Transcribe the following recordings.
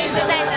一直在。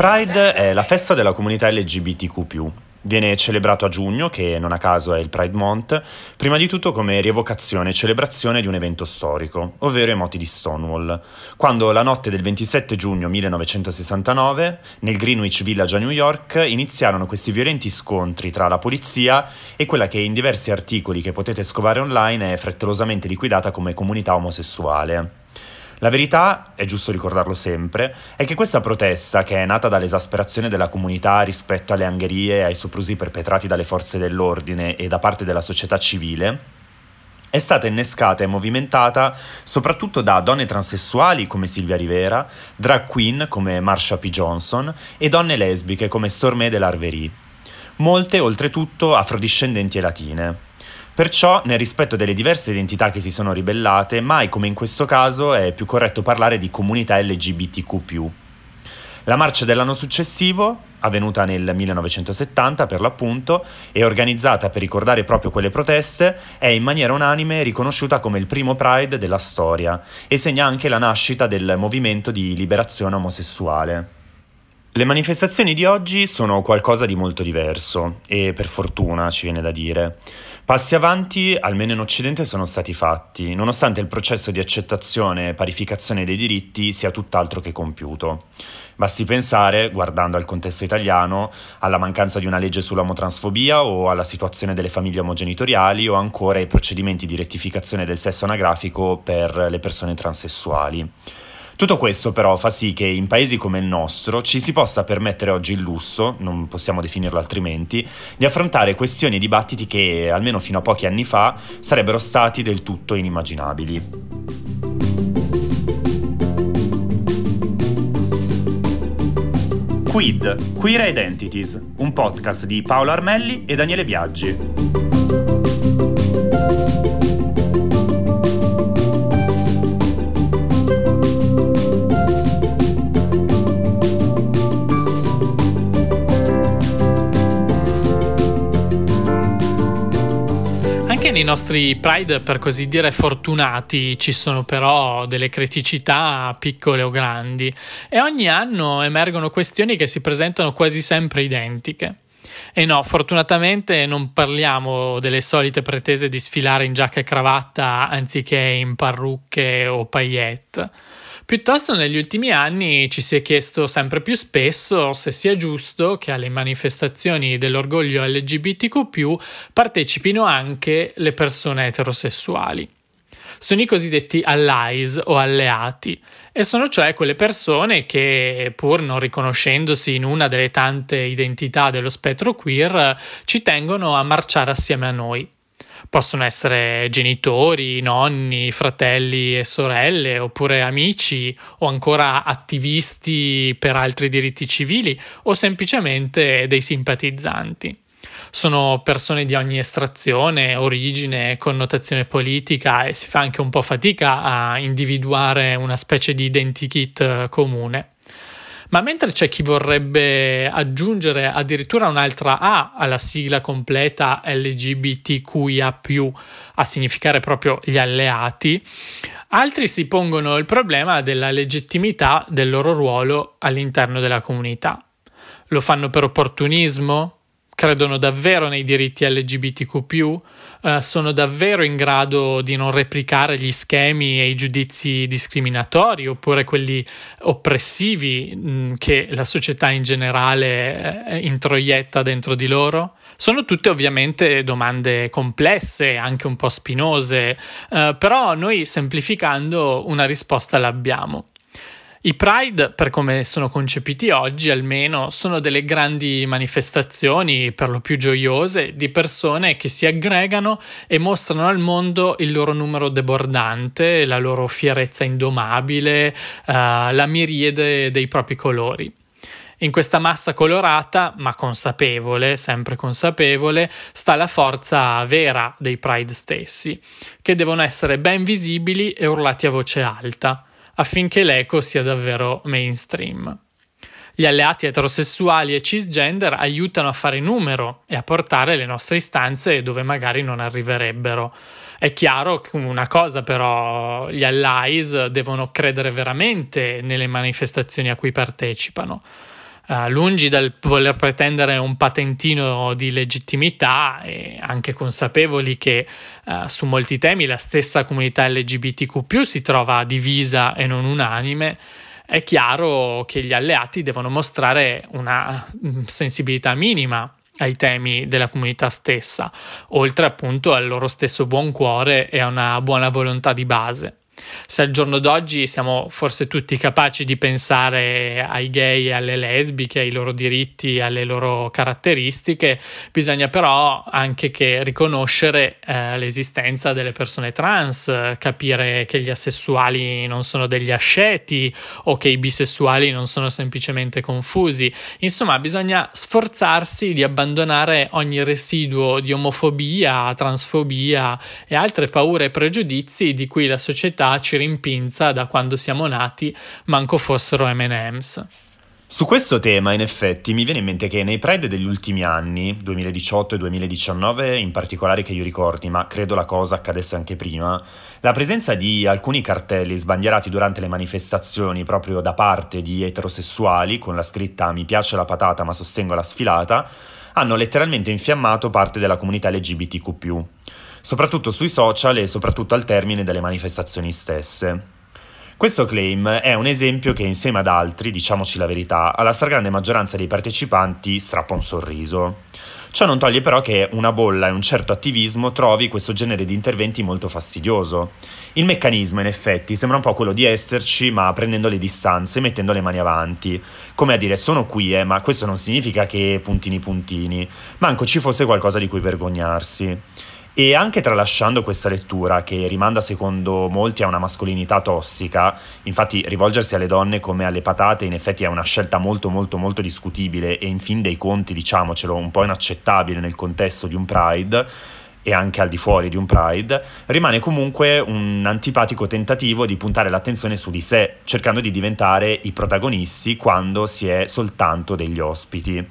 Pride è la festa della comunità LGBTQ. Viene celebrato a giugno, che non a caso è il Pride Month, prima di tutto come rievocazione e celebrazione di un evento storico, ovvero i moti di Stonewall, quando la notte del 27 giugno 1969, nel Greenwich Village a New York, iniziarono questi violenti scontri tra la polizia e quella che in diversi articoli che potete scovare online è frettolosamente liquidata come comunità omosessuale. La verità, è giusto ricordarlo sempre, è che questa protesta, che è nata dall'esasperazione della comunità rispetto alle angherie e ai soprusi perpetrati dalle forze dell'ordine e da parte della società civile, è stata innescata e movimentata soprattutto da donne transessuali come Silvia Rivera, drag queen come Marsha P. Johnson e donne lesbiche come Stormé de Larverie. Molte, oltretutto, afrodiscendenti e latine. Perciò, nel rispetto delle diverse identità che si sono ribellate, mai come in questo caso è più corretto parlare di comunità LGBTQ. La marcia dell'anno successivo, avvenuta nel 1970 per l'appunto, e organizzata per ricordare proprio quelle proteste, è in maniera unanime riconosciuta come il primo Pride della storia e segna anche la nascita del movimento di liberazione omosessuale. Le manifestazioni di oggi sono qualcosa di molto diverso e per fortuna ci viene da dire. Passi avanti, almeno in Occidente, sono stati fatti, nonostante il processo di accettazione e parificazione dei diritti sia tutt'altro che compiuto. Basti pensare, guardando al contesto italiano, alla mancanza di una legge sull'omotransfobia o alla situazione delle famiglie omogenitoriali o ancora ai procedimenti di rettificazione del sesso anagrafico per le persone transessuali. Tutto questo però fa sì che in paesi come il nostro ci si possa permettere oggi il lusso, non possiamo definirlo altrimenti, di affrontare questioni e dibattiti che, almeno fino a pochi anni fa, sarebbero stati del tutto inimmaginabili. Quid, Queer Identities, un podcast di Paolo Armelli e Daniele Biaggi. Nostri Pride, per così dire, fortunati, ci sono però delle criticità piccole o grandi e ogni anno emergono questioni che si presentano quasi sempre identiche. E no, fortunatamente non parliamo delle solite pretese di sfilare in giacca e cravatta anziché in parrucche o paillette. Piuttosto negli ultimi anni ci si è chiesto sempre più spesso se sia giusto che alle manifestazioni dell'orgoglio LGBTQ partecipino anche le persone eterosessuali. Sono i cosiddetti allies o alleati e sono cioè quelle persone che, pur non riconoscendosi in una delle tante identità dello spettro queer, ci tengono a marciare assieme a noi. Possono essere genitori, nonni, fratelli e sorelle, oppure amici, o ancora attivisti per altri diritti civili, o semplicemente dei simpatizzanti. Sono persone di ogni estrazione, origine, connotazione politica e si fa anche un po' fatica a individuare una specie di identikit comune. Ma mentre c'è chi vorrebbe aggiungere addirittura un'altra A alla sigla completa LGBTQIA, a significare proprio gli alleati, altri si pongono il problema della legittimità del loro ruolo all'interno della comunità. Lo fanno per opportunismo? Credono davvero nei diritti LGBTQ? Uh, sono davvero in grado di non replicare gli schemi e i giudizi discriminatori oppure quelli oppressivi mh, che la società in generale eh, introietta dentro di loro? Sono tutte ovviamente domande complesse, anche un po' spinose, uh, però noi semplificando una risposta l'abbiamo. I Pride, per come sono concepiti oggi almeno, sono delle grandi manifestazioni, per lo più gioiose, di persone che si aggregano e mostrano al mondo il loro numero debordante, la loro fierezza indomabile, uh, la miriade dei propri colori. In questa massa colorata, ma consapevole, sempre consapevole, sta la forza vera dei Pride stessi, che devono essere ben visibili e urlati a voce alta affinché l'eco sia davvero mainstream. Gli alleati eterosessuali e cisgender aiutano a fare numero e a portare le nostre istanze dove magari non arriverebbero. È chiaro che una cosa però, gli allies devono credere veramente nelle manifestazioni a cui partecipano. Uh, lungi dal voler pretendere un patentino di legittimità e anche consapevoli che uh, su molti temi la stessa comunità LGBTQ si trova divisa e non unanime, è chiaro che gli alleati devono mostrare una mm, sensibilità minima ai temi della comunità stessa, oltre appunto al loro stesso buon cuore e a una buona volontà di base. Se al giorno d'oggi siamo forse tutti capaci di pensare ai gay e alle lesbiche, ai loro diritti, alle loro caratteristiche, bisogna però anche che riconoscere eh, l'esistenza delle persone trans, capire che gli asessuali non sono degli asceti o che i bisessuali non sono semplicemente confusi. Insomma, bisogna sforzarsi di abbandonare ogni residuo di omofobia, transfobia e altre paure e pregiudizi di cui la società ci rimpinza da quando siamo nati, manco fossero MMs. Su questo tema, in effetti, mi viene in mente che nei Pride degli ultimi anni, 2018 e 2019 in particolare che io ricordi, ma credo la cosa accadesse anche prima, la presenza di alcuni cartelli sbandierati durante le manifestazioni proprio da parte di eterosessuali con la scritta Mi piace la patata ma sostengo la sfilata, hanno letteralmente infiammato parte della comunità LGBTQ soprattutto sui social e soprattutto al termine delle manifestazioni stesse. Questo claim è un esempio che insieme ad altri, diciamoci la verità, alla stragrande maggioranza dei partecipanti strappa un sorriso. Ciò non toglie però che una bolla e un certo attivismo trovi questo genere di interventi molto fastidioso. Il meccanismo, in effetti, sembra un po' quello di esserci, ma prendendo le distanze, mettendo le mani avanti. Come a dire, sono qui, eh, ma questo non significa che puntini puntini. Manco ci fosse qualcosa di cui vergognarsi. E anche tralasciando questa lettura, che rimanda secondo molti a una mascolinità tossica, infatti rivolgersi alle donne come alle patate in effetti è una scelta molto molto molto discutibile e in fin dei conti, diciamocelo, un po' inaccettabile nel contesto di un Pride, e anche al di fuori di un Pride, rimane comunque un antipatico tentativo di puntare l'attenzione su di sé, cercando di diventare i protagonisti quando si è soltanto degli ospiti.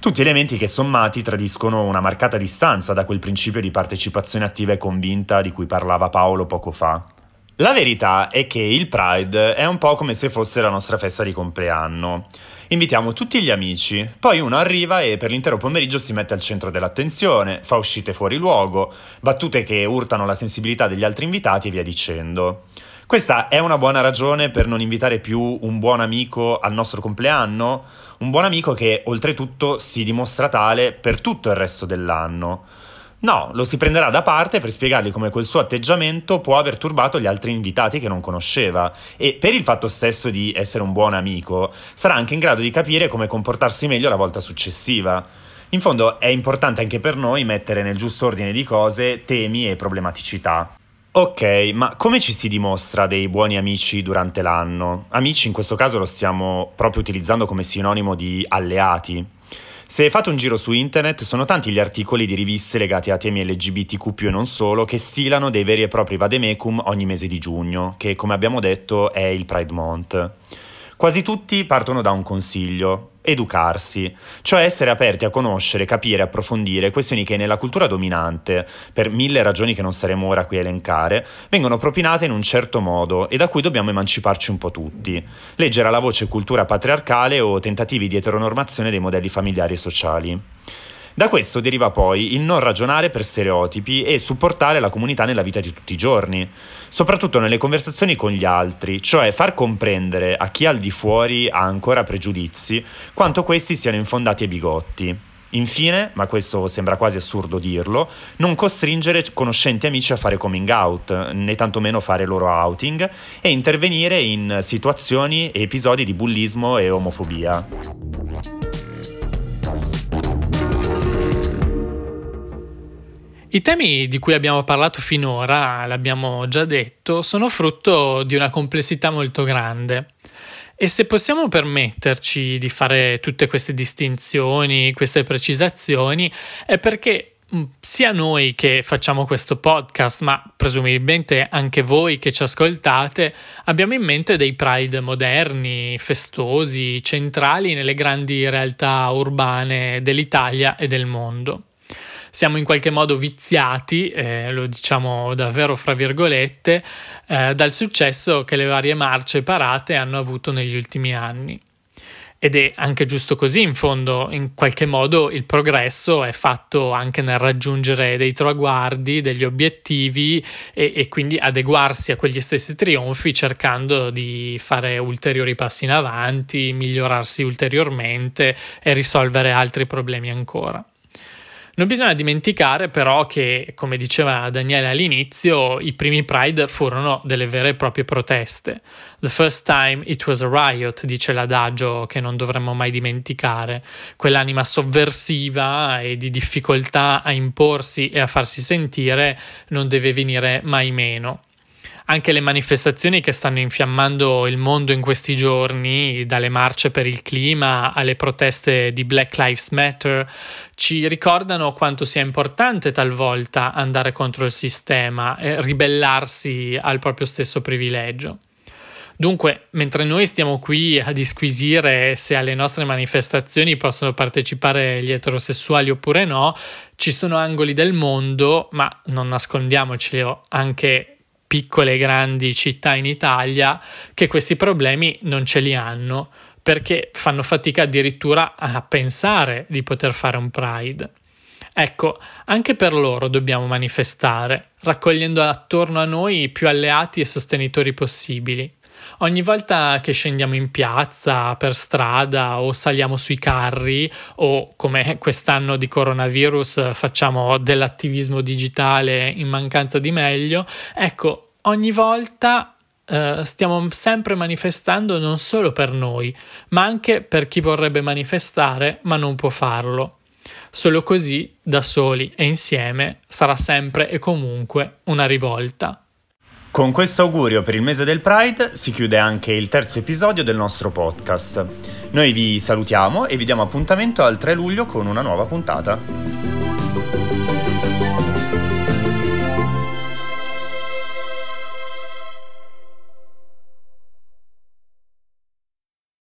Tutti elementi che sommati tradiscono una marcata distanza da quel principio di partecipazione attiva e convinta di cui parlava Paolo poco fa. La verità è che il Pride è un po' come se fosse la nostra festa di compleanno. Invitiamo tutti gli amici, poi uno arriva e per l'intero pomeriggio si mette al centro dell'attenzione, fa uscite fuori luogo, battute che urtano la sensibilità degli altri invitati e via dicendo. Questa è una buona ragione per non invitare più un buon amico al nostro compleanno? Un buon amico che oltretutto si dimostra tale per tutto il resto dell'anno. No, lo si prenderà da parte per spiegargli come quel suo atteggiamento può aver turbato gli altri invitati che non conosceva e per il fatto stesso di essere un buon amico sarà anche in grado di capire come comportarsi meglio la volta successiva. In fondo è importante anche per noi mettere nel giusto ordine di cose temi e problematicità. Ok, ma come ci si dimostra dei buoni amici durante l'anno? Amici in questo caso lo stiamo proprio utilizzando come sinonimo di alleati. Se fate un giro su internet, sono tanti gli articoli di riviste legati a temi LGBTQ e non solo che stilano dei veri e propri vademecum ogni mese di giugno, che come abbiamo detto è il Pride Month. Quasi tutti partono da un consiglio, educarsi, cioè essere aperti a conoscere, capire, approfondire questioni che nella cultura dominante, per mille ragioni che non saremo ora qui a elencare, vengono propinate in un certo modo e da cui dobbiamo emanciparci un po' tutti. Leggere alla voce cultura patriarcale o tentativi di eteronormazione dei modelli familiari e sociali. Da questo deriva poi il non ragionare per stereotipi e supportare la comunità nella vita di tutti i giorni, soprattutto nelle conversazioni con gli altri, cioè far comprendere a chi al di fuori ha ancora pregiudizi quanto questi siano infondati e bigotti. Infine, ma questo sembra quasi assurdo dirlo, non costringere conoscenti amici a fare coming out, né tantomeno fare loro outing, e intervenire in situazioni e episodi di bullismo e omofobia. I temi di cui abbiamo parlato finora, l'abbiamo già detto, sono frutto di una complessità molto grande. E se possiamo permetterci di fare tutte queste distinzioni, queste precisazioni, è perché mm, sia noi che facciamo questo podcast, ma presumibilmente anche voi che ci ascoltate, abbiamo in mente dei Pride moderni, festosi, centrali nelle grandi realtà urbane dell'Italia e del mondo siamo in qualche modo viziati, eh, lo diciamo davvero fra virgolette, eh, dal successo che le varie marce parate hanno avuto negli ultimi anni. Ed è anche giusto così, in fondo, in qualche modo il progresso è fatto anche nel raggiungere dei traguardi, degli obiettivi e, e, quindi adeguarsi a quegli stessi trionfi cercando di fare ulteriori passi in avanti, migliorarsi ulteriormente e risolvere altri problemi ancora. Non bisogna dimenticare però che, come diceva Daniele all'inizio, i primi Pride furono delle vere e proprie proteste. The first time it was a riot, dice l'adagio che non dovremmo mai dimenticare. Quell'anima sovversiva e di difficoltà a imporsi e a farsi sentire non deve venire mai meno anche le manifestazioni che stanno infiammando il mondo in questi giorni, dalle marce per il clima alle proteste di Black Lives Matter, ci ricordano quanto sia importante talvolta andare contro il sistema e ribellarsi al proprio stesso privilegio. Dunque, mentre noi stiamo qui a disquisire se alle nostre manifestazioni possono partecipare gli eterosessuali oppure no, ci sono angoli del mondo, ma non nascondiamocelo, anche piccole e grandi città in Italia che questi problemi non ce li hanno perché fanno fatica addirittura a pensare di poter fare un Pride. Ecco, anche per loro dobbiamo manifestare, raccogliendo attorno a noi più alleati e sostenitori possibili. Ogni volta che scendiamo in piazza, per strada o saliamo sui carri o come quest'anno di coronavirus facciamo dell'attivismo digitale in mancanza di meglio, ecco, ogni volta Uh, stiamo sempre manifestando non solo per noi, ma anche per chi vorrebbe manifestare ma non può farlo. Solo così, da soli e insieme, sarà sempre e comunque una rivolta. Con questo augurio per il mese del Pride si chiude anche il terzo episodio del nostro podcast. Noi vi salutiamo e vi diamo appuntamento al 3 luglio con una nuova puntata.